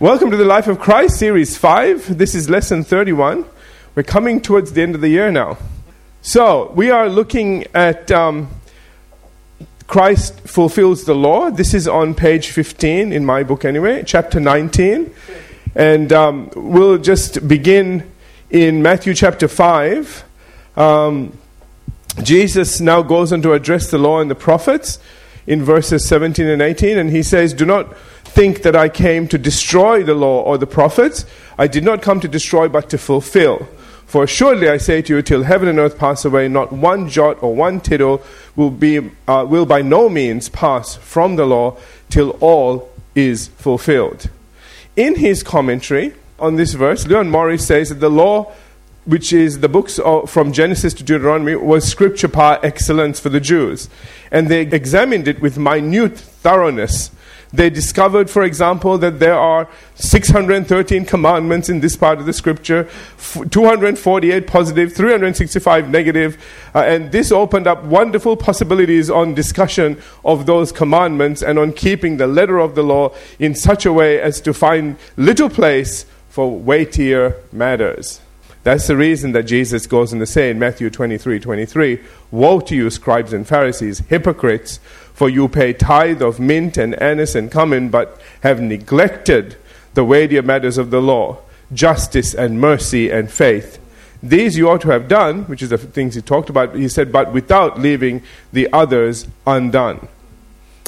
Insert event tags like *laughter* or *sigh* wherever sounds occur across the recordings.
Welcome to the Life of Christ, Series 5. This is Lesson 31. We're coming towards the end of the year now. So, we are looking at um, Christ fulfills the law. This is on page 15 in my book, anyway, chapter 19. And um, we'll just begin in Matthew chapter 5. Um, Jesus now goes on to address the law and the prophets in verses 17 and 18, and he says, Do not think that I came to destroy the law or the prophets. I did not come to destroy, but to fulfill. For surely I say to you, till heaven and earth pass away, not one jot or one tittle will, be, uh, will by no means pass from the law till all is fulfilled. In his commentary on this verse, Leon Morris says that the law, which is the books of, from Genesis to Deuteronomy, was scripture par excellence for the Jews. And they examined it with minute thoroughness they discovered, for example, that there are 613 commandments in this part of the scripture, 248 positive, 365 negative, uh, and this opened up wonderful possibilities on discussion of those commandments and on keeping the letter of the law in such a way as to find little place for weightier matters. That's the reason that Jesus goes on to say in Matthew 23 23, Woe to you, scribes and Pharisees, hypocrites! For you pay tithe of mint and anise and cumin, but have neglected the weightier matters of the law, justice and mercy and faith. These you ought to have done, which is the things he talked about. He said, but without leaving the others undone.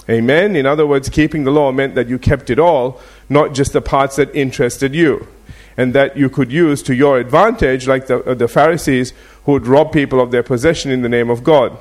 Amen. In other words, keeping the law meant that you kept it all, not just the parts that interested you and that you could use to your advantage, like the, uh, the Pharisees who would rob people of their possession in the name of God.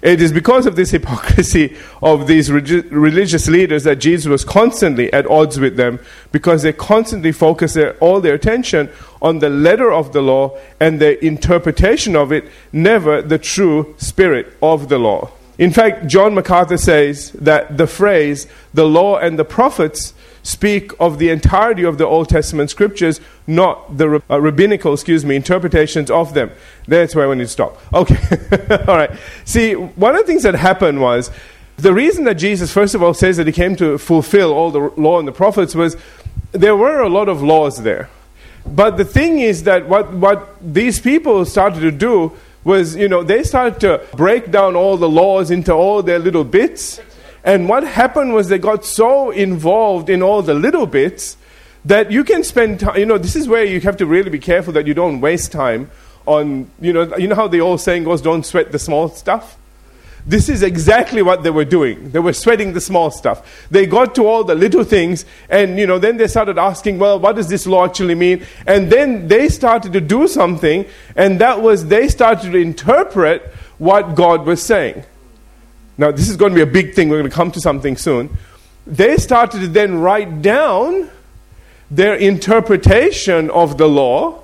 It is because of this hypocrisy of these religious leaders that Jesus was constantly at odds with them because they constantly focused their, all their attention on the letter of the law and the interpretation of it, never the true spirit of the law. In fact, John MacArthur says that the phrase, the law and the prophets, speak of the entirety of the Old Testament scriptures, not the uh, rabbinical, excuse me, interpretations of them. That's where I need to stop. Okay, *laughs* all right. See, one of the things that happened was the reason that Jesus, first of all, says that he came to fulfill all the law and the prophets was there were a lot of laws there. But the thing is that what, what these people started to do was, you know, they started to break down all the laws into all their little bits and what happened was they got so involved in all the little bits that you can spend time, you know, this is where you have to really be careful that you don't waste time on, you know, you know how the old saying goes, don't sweat the small stuff? This is exactly what they were doing. They were sweating the small stuff. They got to all the little things, and you know, then they started asking, well, what does this law actually mean? And then they started to do something, and that was they started to interpret what God was saying. Now, this is going to be a big thing. We're going to come to something soon. They started to then write down their interpretation of the law,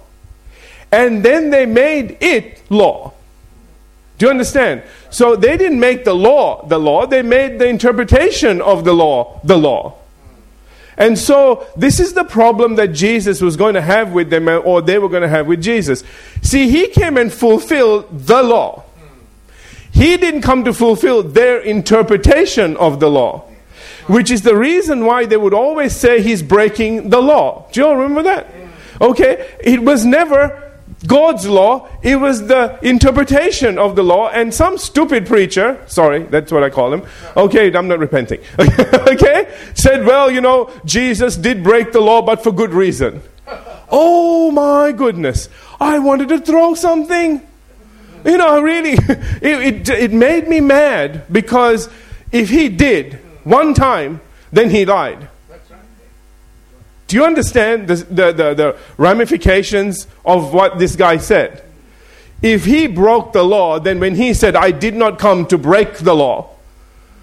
and then they made it law. Do you understand? So they didn't make the law the law, they made the interpretation of the law the law. And so, this is the problem that Jesus was going to have with them, or they were going to have with Jesus. See, he came and fulfilled the law. He didn't come to fulfill their interpretation of the law, which is the reason why they would always say he's breaking the law. Do you all remember that? Okay? It was never God's law, it was the interpretation of the law, and some stupid preacher, sorry, that's what I call him, okay, I'm not repenting, *laughs* okay, said, well, you know, Jesus did break the law, but for good reason. Oh my goodness, I wanted to throw something. You know, really, *laughs* it, it, it made me mad because if he did one time, then he lied. Do you understand the, the, the, the, ramifications of what this guy said? If he broke the law, then when he said, I did not come to break the law,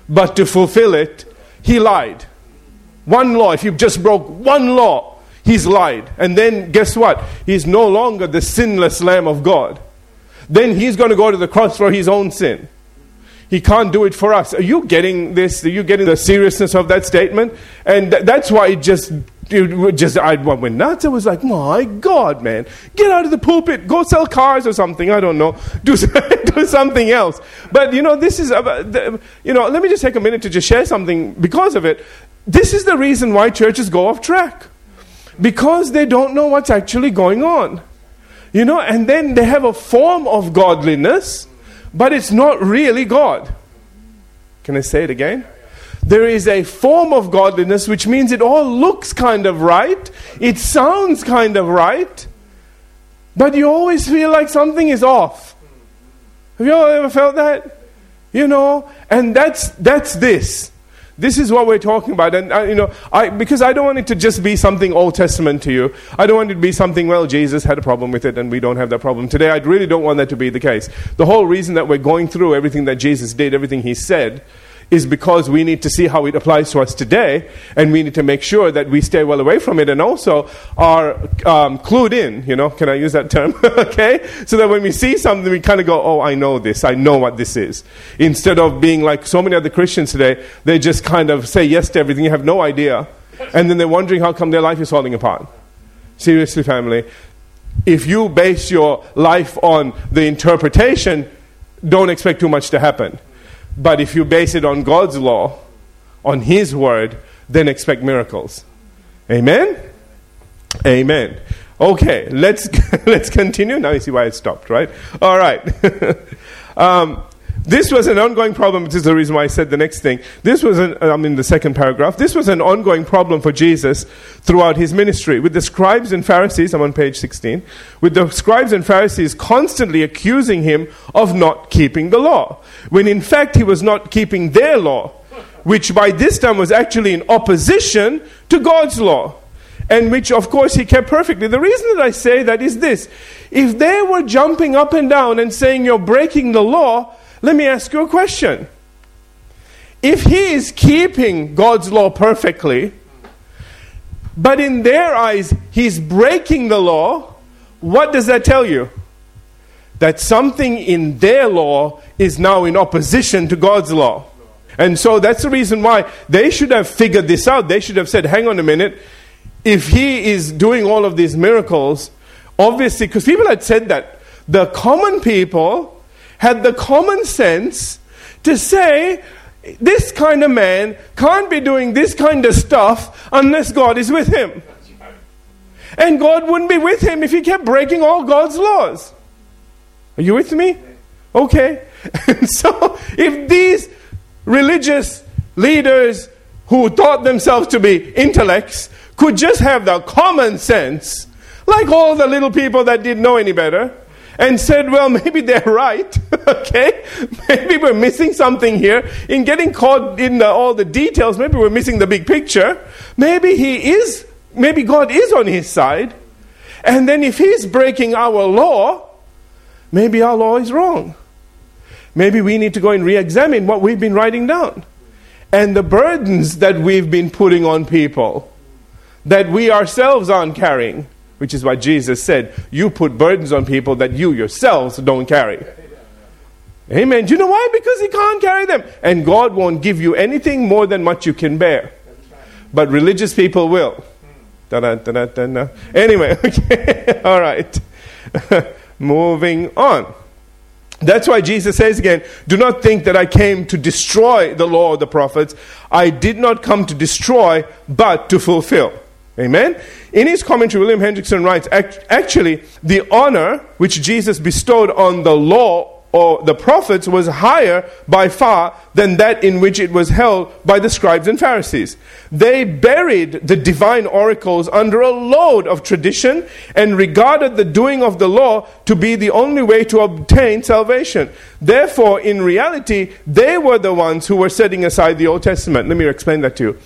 but to fulfill it, he lied. One law, if you just broke one law, he's lied. And then guess what? He's no longer the sinless Lamb of God then he's going to go to the cross for his own sin. He can't do it for us. Are you getting this? Are you getting the seriousness of that statement? And th- that's why it just, it just I went nuts. I was like, my God, man, get out of the pulpit, go sell cars or something. I don't know, do *laughs* do something else. But you know, this is, uh, you know, let me just take a minute to just share something because of it. This is the reason why churches go off track. Because they don't know what's actually going on. You know, and then they have a form of godliness, but it's not really God. Can I say it again? There is a form of godliness which means it all looks kind of right, it sounds kind of right, but you always feel like something is off. Have you all ever felt that? You know, and that's that's this. This is what we're talking about, and uh, you know, I, because I don't want it to just be something Old Testament to you. I don't want it to be something. Well, Jesus had a problem with it, and we don't have that problem today. I really don't want that to be the case. The whole reason that we're going through everything that Jesus did, everything He said, is because we need to see how it applies to us today, and we need to make sure that we stay well away from it, and also are um, clued in. You know, can I use that term? *laughs* okay, so that when we see something, we kind of go, "Oh, I know this. I know what this is." Instead of being like so many other Christians today, they just kind of say yes to everything. You have no idea, and then they're wondering how come their life is falling apart. Seriously, family, if you base your life on the interpretation, don't expect too much to happen. But if you base it on God's law, on His word, then expect miracles. Amen? Amen. Okay, let's, *laughs* let's continue. Now you see why I stopped, right? All right. *laughs* um, this was an ongoing problem. This is the reason why I said the next thing. This was, an, I'm in the second paragraph. This was an ongoing problem for Jesus throughout his ministry. With the scribes and Pharisees, I'm on page 16, with the scribes and Pharisees constantly accusing him of not keeping the law, when in fact he was not keeping their law, which by this time was actually in opposition to God's law and which of course he kept perfectly. The reason that I say that is this if they were jumping up and down and saying you're breaking the law, let me ask you a question. If he is keeping God's law perfectly, but in their eyes he's breaking the law, what does that tell you? That something in their law is now in opposition to God's law. And so that's the reason why they should have figured this out. They should have said, hang on a minute, if he is doing all of these miracles, obviously, because people had said that the common people had the common sense to say, this kind of man can't be doing this kind of stuff unless God is with him. And God wouldn't be with him if he kept breaking all God's laws. Are you with me? Okay. *laughs* so, if these religious leaders who thought themselves to be intellects could just have the common sense, like all the little people that didn't know any better, and said, well, *laughs* maybe they're right. *laughs* okay? Maybe we're missing something here. In getting caught in the, all the details, maybe we're missing the big picture. Maybe he is, maybe God is on his side. And then if he's breaking our law, maybe our law is wrong. Maybe we need to go and re examine what we've been writing down and the burdens that we've been putting on people that we ourselves aren't carrying which is why Jesus said, You put burdens on people that you yourselves don't carry. Amen. Do you know why? Because He can't carry them. And God won't give you anything more than what you can bear. But religious people will. Da-da-da-da-da. Anyway, *laughs* okay. All right. *laughs* Moving on. That's why Jesus says again, Do not think that I came to destroy the law of the prophets. I did not come to destroy, but to fulfill. Amen? In his commentary, William Hendriksen writes actually, the honor which Jesus bestowed on the law or the prophets was higher by far than that in which it was held by the scribes and Pharisees. They buried the divine oracles under a load of tradition and regarded the doing of the law to be the only way to obtain salvation. Therefore, in reality, they were the ones who were setting aside the Old Testament. Let me explain that to you.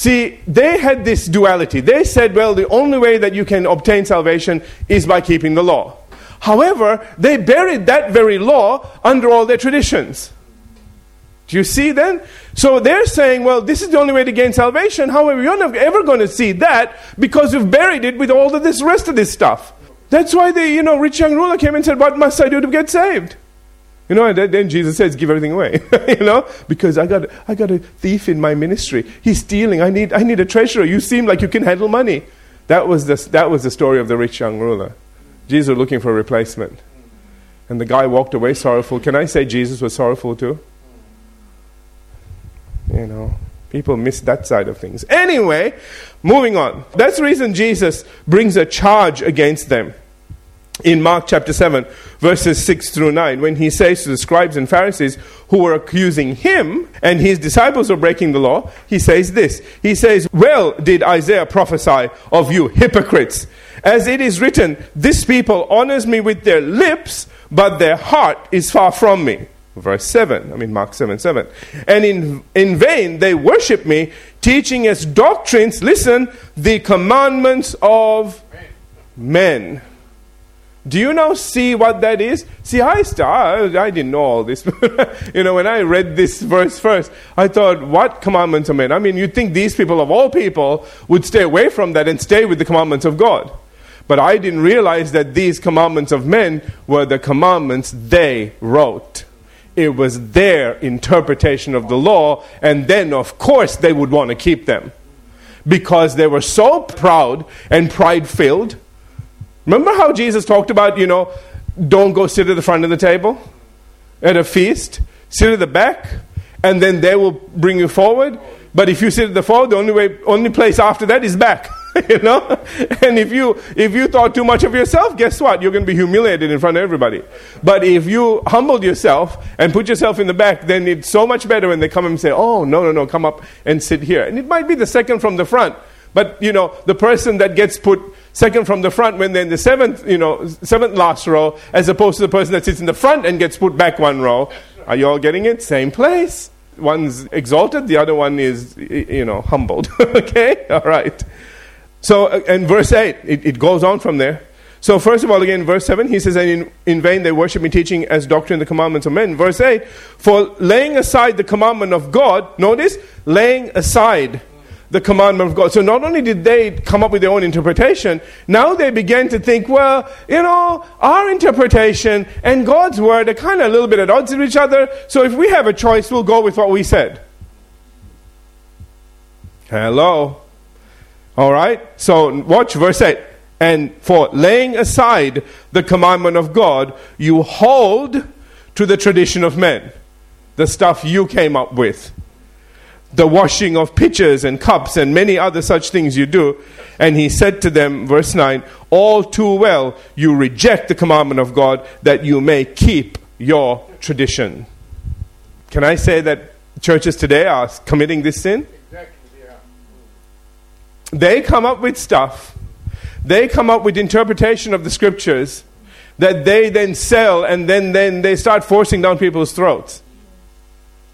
See, they had this duality. They said, well, the only way that you can obtain salvation is by keeping the law. However, they buried that very law under all their traditions. Do you see then? So they're saying, well, this is the only way to gain salvation. However, you're not ever going to see that because you've buried it with all of this rest of this stuff. That's why the you know rich young ruler came and said, "What must I do to get saved?" You know, and then Jesus says, give everything away. *laughs* you know, because I got, I got a thief in my ministry. He's stealing. I need, I need a treasurer. You seem like you can handle money. That was, the, that was the story of the rich young ruler. Jesus was looking for a replacement. And the guy walked away sorrowful. Can I say Jesus was sorrowful too? You know, People miss that side of things. Anyway, moving on. That's the reason Jesus brings a charge against them in Mark chapter 7, verses 6 through 9, when he says to the scribes and Pharisees who were accusing him and his disciples of breaking the law, he says this. He says, Well did Isaiah prophesy of you, hypocrites. As it is written, This people honors me with their lips, but their heart is far from me. Verse 7, I mean Mark 7 7. And in, in vain they worship me, teaching as doctrines, listen, the commandments of men. Do you now see what that is? See, I, I, I didn't know all this. *laughs* you know, when I read this verse first, I thought, what commandments of men? I mean, you'd think these people, of all people, would stay away from that and stay with the commandments of God. But I didn't realize that these commandments of men were the commandments they wrote. It was their interpretation of the law, and then, of course, they would want to keep them. Because they were so proud and pride filled Remember how Jesus talked about, you know, don't go sit at the front of the table at a feast, sit at the back, and then they will bring you forward. But if you sit at the forward, the only way, only place after that is back. *laughs* you know, and if you if you thought too much of yourself, guess what? You're going to be humiliated in front of everybody. But if you humbled yourself and put yourself in the back, then it's so much better when they come and say, "Oh, no, no, no, come up and sit here." And it might be the second from the front, but you know, the person that gets put second from the front when they're in the seventh, you know, seventh last row, as opposed to the person that sits in the front and gets put back one row. Are you all getting it? Same place. One's exalted, the other one is, you know, humbled. *laughs* okay? All right. So, uh, verse 8, it, it goes on from there. So, first of all, again, verse 7, he says, And in, in vain they worship me, teaching as doctrine the commandments of men. Verse 8, For laying aside the commandment of God, notice, laying aside the commandment of God. So not only did they come up with their own interpretation, now they began to think, well, you know, our interpretation and God's word are kind of a little bit at odds with each other. So if we have a choice, we'll go with what we said. Hello. All right. So watch verse 8. And for laying aside the commandment of God, you hold to the tradition of men, the stuff you came up with the washing of pitchers and cups and many other such things you do. And he said to them, verse 9, All too well you reject the commandment of God that you may keep your tradition. Can I say that churches today are committing this sin? They come up with stuff, they come up with interpretation of the scriptures that they then sell and then, then they start forcing down people's throats.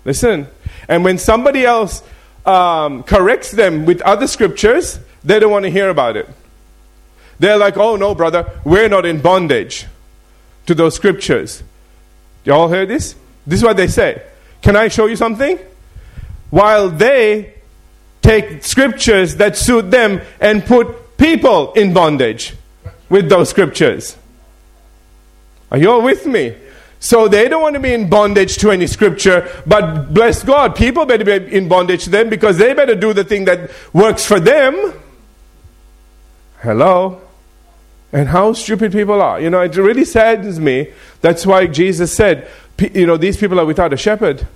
Listen, and when somebody else um, corrects them with other scriptures, they don't want to hear about it. They're like, oh no, brother, we're not in bondage to those scriptures. You all hear this? This is what they say. Can I show you something? While they take scriptures that suit them and put people in bondage with those scriptures. Are you all with me? So they don't want to be in bondage to any scripture, but bless God, people better be in bondage to them because they better do the thing that works for them. Hello? And how stupid people are. You know, it really saddens me. That's why Jesus said, you know, these people are without a shepherd.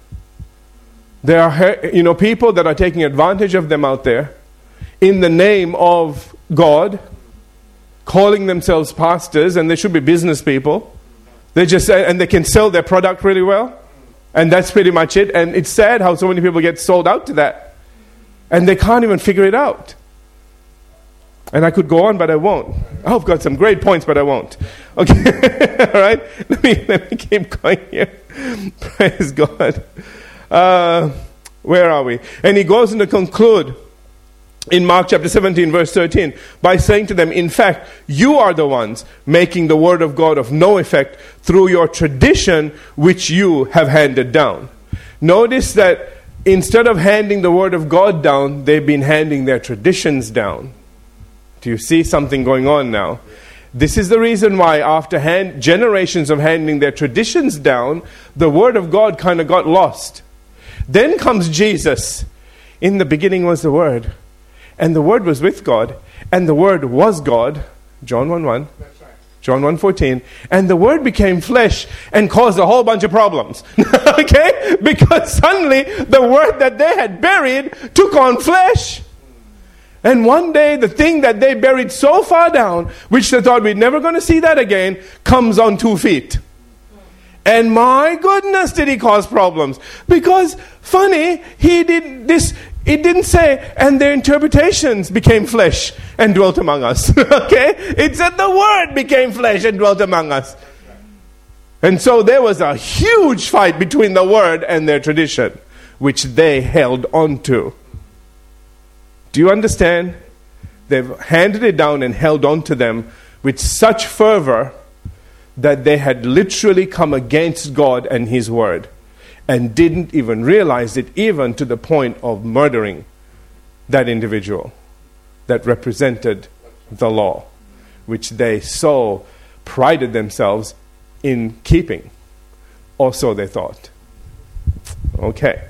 There are, you know, people that are taking advantage of them out there in the name of God, calling themselves pastors, and they should be business people they just and they can sell their product really well, and that's pretty much it. And it's sad how so many people get sold out to that, and they can't even figure it out. And I could go on, but I won't. I've got some great points, but I won't. Okay, *laughs* all right. *laughs* Let me let me keep going here. *laughs* Praise God. Uh, where are we? And he goes on to conclude in Mark chapter 17, verse 13, by saying to them, In fact, you are the ones making the word of God of no effect through your tradition which you have handed down. Notice that instead of handing the word of God down, they've been handing their traditions down. Do you see something going on now? This is the reason why, after hand, generations of handing their traditions down, the word of God kind of got lost. Then comes Jesus. In the beginning was the word and the Word was with God, and the Word was God. John 1 1. John 1:14, and the word became flesh and caused a whole bunch of problems. *laughs* okay? Because suddenly the word that they had buried took on flesh. And one day the thing that they buried so far down, which they thought we're never going to see that again, comes on two feet. And my goodness, did he cause problems? Because, funny, he did this, it didn't say, and their interpretations became flesh and dwelt among us. *laughs* okay? It said the word became flesh and dwelt among us. And so there was a huge fight between the word and their tradition, which they held on to. Do you understand? They've handed it down and held on to them with such fervor that they had literally come against God and His Word and didn't even realize it, even to the point of murdering that individual that represented the law, which they so prided themselves in keeping. Or so they thought. Okay.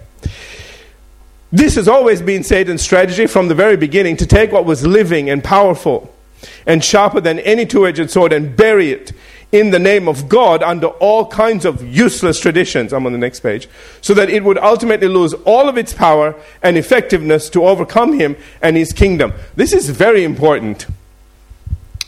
This has always been Satan's strategy from the very beginning to take what was living and powerful and sharper than any two edged sword and bury it in the name of God under all kinds of useless traditions. I'm on the next page. So that it would ultimately lose all of its power and effectiveness to overcome him and his kingdom. This is very important.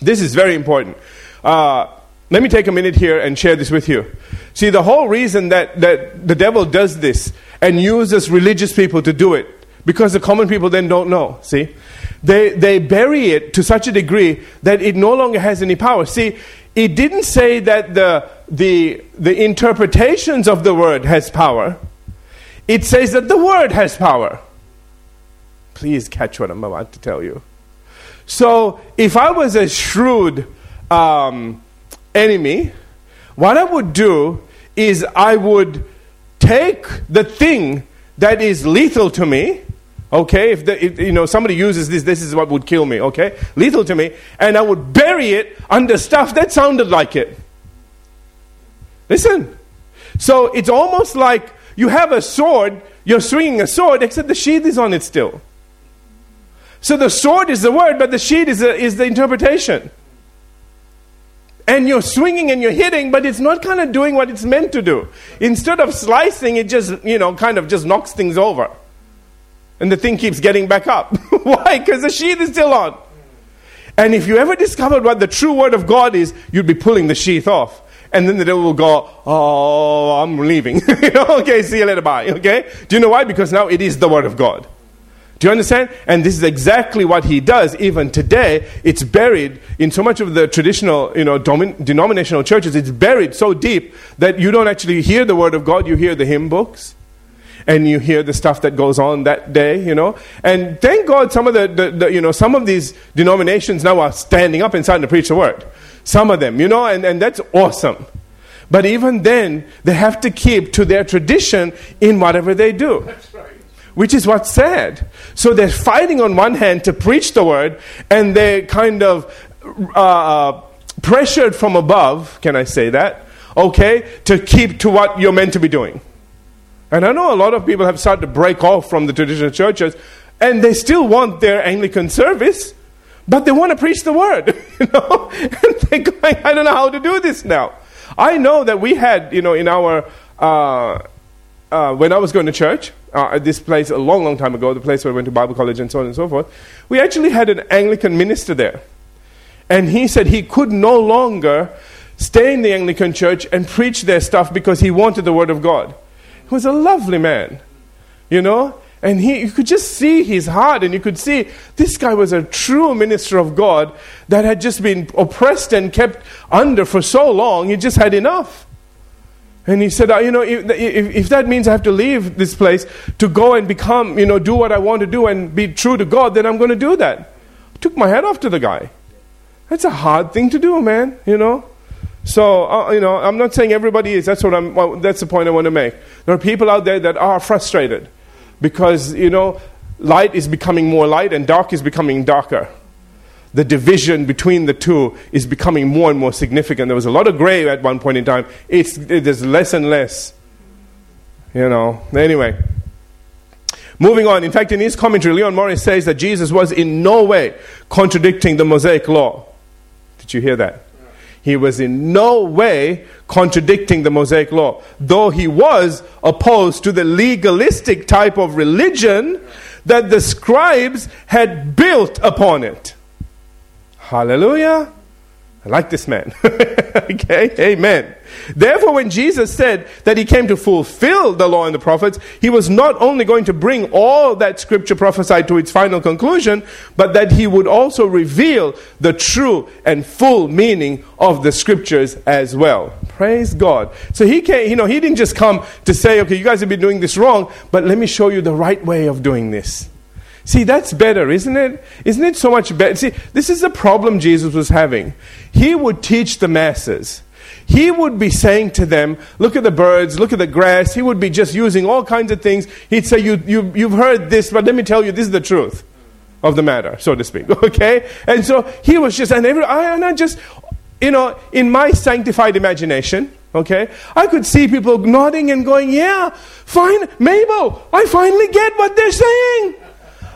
This is very important. Uh, let me take a minute here and share this with you. See, the whole reason that, that the devil does this and uses religious people to do it, because the common people then don't know, see? They, they bury it to such a degree that it no longer has any power. See, it didn't say that the, the, the interpretations of the word has power. It says that the word has power. Please catch what I'm about to tell you. So, if I was a shrewd um, enemy, what I would do is I would take the thing that is lethal to me Okay, if, the, if, you know somebody uses this, this is what would kill me. Okay, lethal to me, and I would bury it under stuff that sounded like it. Listen, so it's almost like you have a sword, you're swinging a sword, except the sheath is on it still. So the sword is the word, but the sheath is the, is the interpretation. And you're swinging and you're hitting, but it's not kind of doing what it's meant to do. Instead of slicing, it just, you know, kind of just knocks things over and the thing keeps getting back up. *laughs* Why? Because the sheath is still on. And if you ever discovered what the true word of God is, you'd be pulling the sheath off. And then the devil will go, Oh, I'm leaving. *laughs* okay, see you later, bye. Okay? Do you know why? Because now it is the word of God. Do you understand? And this is exactly what he does even today. It's buried in so much of the traditional, you know, domin- denominational churches. It's buried so deep that you don't actually hear the word of God. You hear the hymn books and you hear the stuff that goes on that day, you know. And thank God some of the, the, the, you know, some of these denominations now are standing up and starting to preach the word. Some of them, you know, and, and that's awesome. But even then, they have to keep to their tradition in whatever they do. Right. Which is what's sad. So they're fighting on one hand to preach the word, and they're kind of uh, pressured from above, can I say that? Okay, to keep to what you're meant to be doing. And I know a lot of people have started to break off from the traditional churches, and they still want their Anglican service, but they want to preach the word. *laughs* You know? *laughs* and they're going, I don't know how to do this now. I know that we had, you know, in our, uh, uh, when I was going to church, uh, at this place a long, long time ago, the place where I went to Bible college and so on and so forth, we actually had an Anglican minister there. And he said he could no longer stay in the Anglican church and preach their stuff because he wanted the Word of God was a lovely man, you know? And he, you could just see his heart, and you could see this guy was a true minister of God that had just been oppressed and kept under for so long, he just had enough. And he said, uh, You know, if, if, if, that means I have to leave this place to go and become, you know, do what I want to do and be true to God, then I'm going to do that. I took my head off to the guy. That's a hard thing to do, man, you know? So, uh, you know, I'm not saying everybody is. That's what I'm, well, that's the point I want to make. There are people out there that are frustrated because, you know, light is becoming more light and dark is becoming darker. The division between the two is becoming more and more significant. There was a lot of gray at one point in time. It's, there's less and less. You know, anyway. Moving on, in fact, in his commentary, Leon Morris says that Jesus was in no way contradicting the Mosaic law. Did you hear that? He was in no way contradicting the Mosaic law, though he was opposed to the legalistic type of religion that the scribes had built upon it. Hallelujah. I like this man. *laughs* okay, amen. Therefore, when Jesus said that he came to fulfill the law and the prophets, he was not only going to bring all that scripture prophesied to its final conclusion, but that he would also reveal the true and full meaning of the scriptures as well. Praise God. So he came, you know, he didn't just come to say, okay, you guys have been doing this wrong, but let me show you the right way of doing this. See, that's better, isn't it? Isn't it so much better? See, this is the problem Jesus was having. He would teach the masses. He would be saying to them, Look at the birds, look at the grass. He would be just using all kinds of things. He'd say, you, you, You've heard this, but let me tell you, this is the truth of the matter, so to speak. *laughs* Okay? And so he was just, and, every, I, and I just, you know, in my sanctified imagination, okay, I could see people nodding and going, Yeah, fine, Mabel, I finally get what they're saying.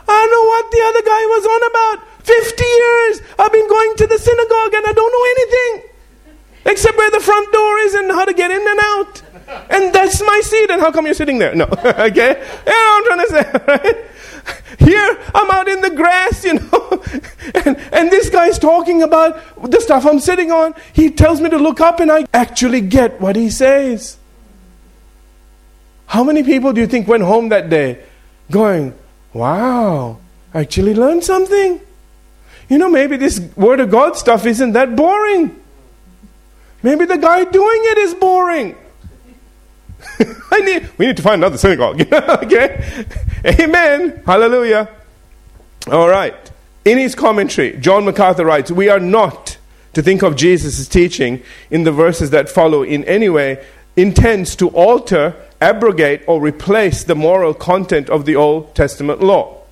I know what the other guy was on about. 50 years I've been going to the synagogue and I don't know anything except where the front door is and how to get in and out. And that's my seat. And how come you're sitting there? No. *laughs* okay? Yeah, I'm trying to say, *laughs* right? Here, I'm out in the grass, you know, *laughs* and, and this guy's talking about the stuff I'm sitting on. He tells me to look up, and I actually get what he says. How many people do you think went home that day going, Wow, I actually learned something. You know, maybe this Word of God stuff isn't that boring. Maybe the guy doing it is boring. *laughs* I need, we need to find another synagogue. *laughs* okay? Amen. Hallelujah. All right. In his commentary, John MacArthur writes We are not to think of Jesus' teaching in the verses that follow in any way intends to alter abrogate or replace the moral content of the Old Testament law.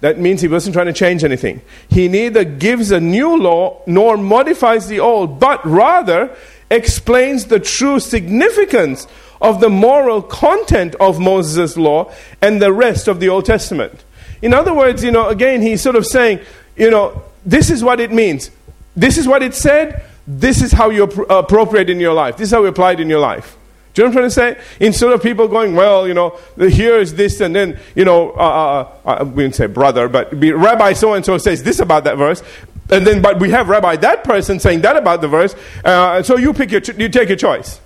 That means he wasn't trying to change anything. He neither gives a new law nor modifies the old, but rather explains the true significance of the moral content of Moses' law and the rest of the Old Testament. In other words, you know, again, he's sort of saying, you know, this is what it means. This is what it said. This is how you appropriate in your life. This is how you apply it in your life. Do you know what I'm trying to say? Instead of people going, well, you know, here is this, and then, you know, uh, uh, uh, we didn't say brother, but Rabbi so and so says this about that verse, and then, but we have Rabbi that person saying that about the verse, uh, so you pick your, you take your choice.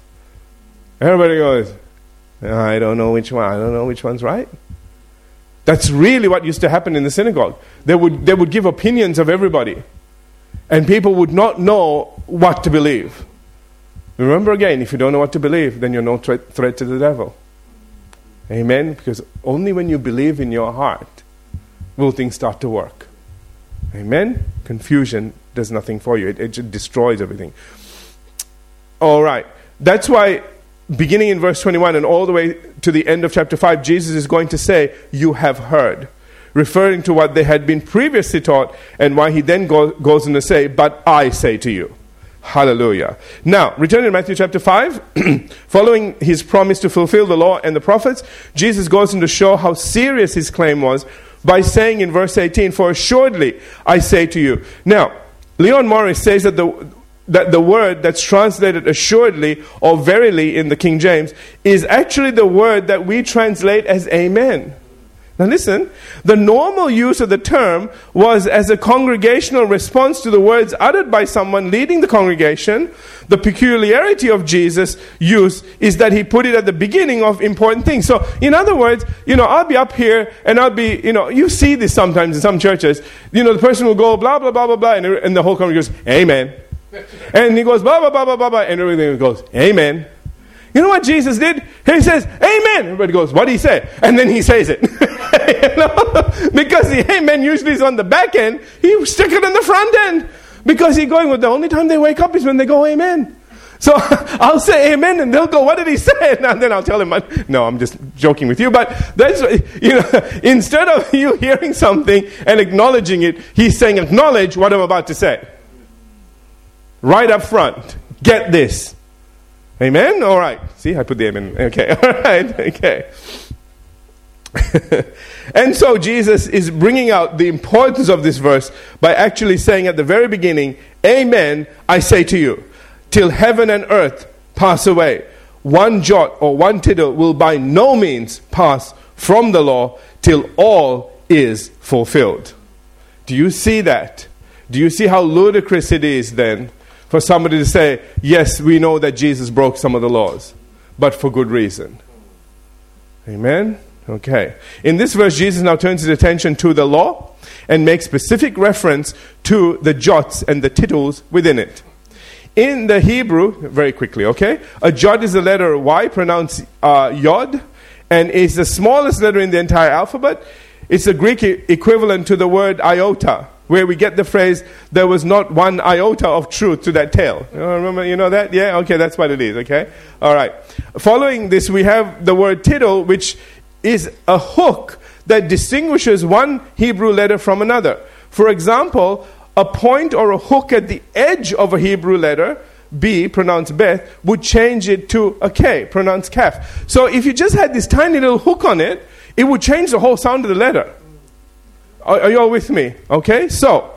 Everybody goes, I don't know which one, I don't know which one's right. That's really what used to happen in the synagogue. They would, they would give opinions of everybody, and people would not know what to believe. Remember again, if you don't know what to believe, then you're no threat, threat to the devil. Amen? Because only when you believe in your heart will things start to work. Amen? Confusion does nothing for you, it, it destroys everything. All right. That's why, beginning in verse 21 and all the way to the end of chapter 5, Jesus is going to say, You have heard. Referring to what they had been previously taught, and why he then go, goes on to say, But I say to you. Hallelujah. Now, returning to Matthew chapter 5, *clears throat* following his promise to fulfill the law and the prophets, Jesus goes on to show how serious his claim was by saying in verse 18, For assuredly I say to you. Now, Leon Morris says that the, that the word that's translated assuredly or verily in the King James is actually the word that we translate as amen. Now, listen, the normal use of the term was as a congregational response to the words uttered by someone leading the congregation. The peculiarity of Jesus' use is that he put it at the beginning of important things. So, in other words, you know, I'll be up here and I'll be, you know, you see this sometimes in some churches. You know, the person will go blah, blah, blah, blah, blah, and, the whole congregation goes, Amen. And he goes blah, blah, blah, blah, blah, blah, and everything goes, Amen. You know what Jesus did? He says, Amen. Everybody goes, What did he say? And then he says it. *laughs* you know? Because the Amen usually is on the back end, he stick it in the front end. Because he's going, Well, the only time they wake up is when they go, Amen. So *laughs* I'll say amen and they'll go, what did he say? *laughs* And then I'll tell him, no, I'm just joking with you. But that's, you know, instead of you hearing something and acknowledging it, he's saying, acknowledge what I'm about to say. Right up front. Get this. Amen? All right. See, I put the amen. Okay. *laughs* All right. Okay. *laughs* And so Jesus is bringing out the importance of this verse by actually saying at the very beginning, Amen, I say to you, till heaven and earth pass away, one jot or one tittle will by no means pass from the law till all is fulfilled. Do you see that? Do you see how ludicrous it is then for somebody to say, Yes, we know that Jesus broke some of the laws, but for good reason? Amen? Okay. In this verse, Jesus now turns his attention to the law and makes specific reference to the jots and the tittles within it. In the Hebrew, very quickly, okay? A jot is the letter Y, pronounced uh, yod, and is the smallest letter in the entire alphabet. It's the Greek e- equivalent to the word iota, where we get the phrase, there was not one iota of truth to that tale. You know, remember, you know that? Yeah? Okay, that's what it is, okay? All right. Following this, we have the word tittle, which is a hook that distinguishes one Hebrew letter from another. For example, a point or a hook at the edge of a Hebrew letter, B, pronounced Beth, would change it to a K, pronounced Kaf. So if you just had this tiny little hook on it, it would change the whole sound of the letter. Are, are you all with me? Okay? So,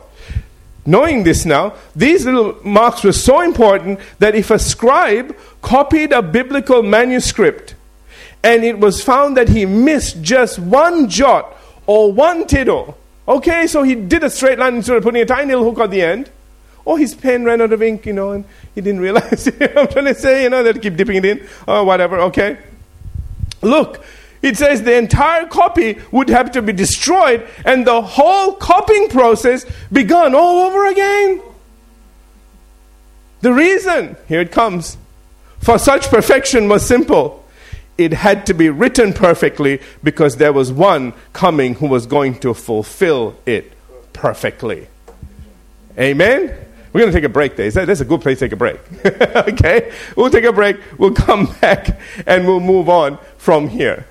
knowing this now, these little marks were so important that if a scribe copied a biblical manuscript and it was found that he missed just one jot or one tittle, Okay, so he did a straight line instead of putting a tiny little hook at the end. Or his pen ran out of ink, you know, and he didn't *laughs* realize. I'm trying to say, you know, they'd keep dipping it in or whatever, okay? Look, it says the entire copy would have to be destroyed and the whole copying process begun all over again. The reason, here it comes, for such perfection was simple it had to be written perfectly because there was one coming who was going to fulfill it perfectly. Amen? We're going to take a break there. That's a good place to take a break. *laughs* okay? We'll take a break. We'll come *laughs* back and we'll move on from here.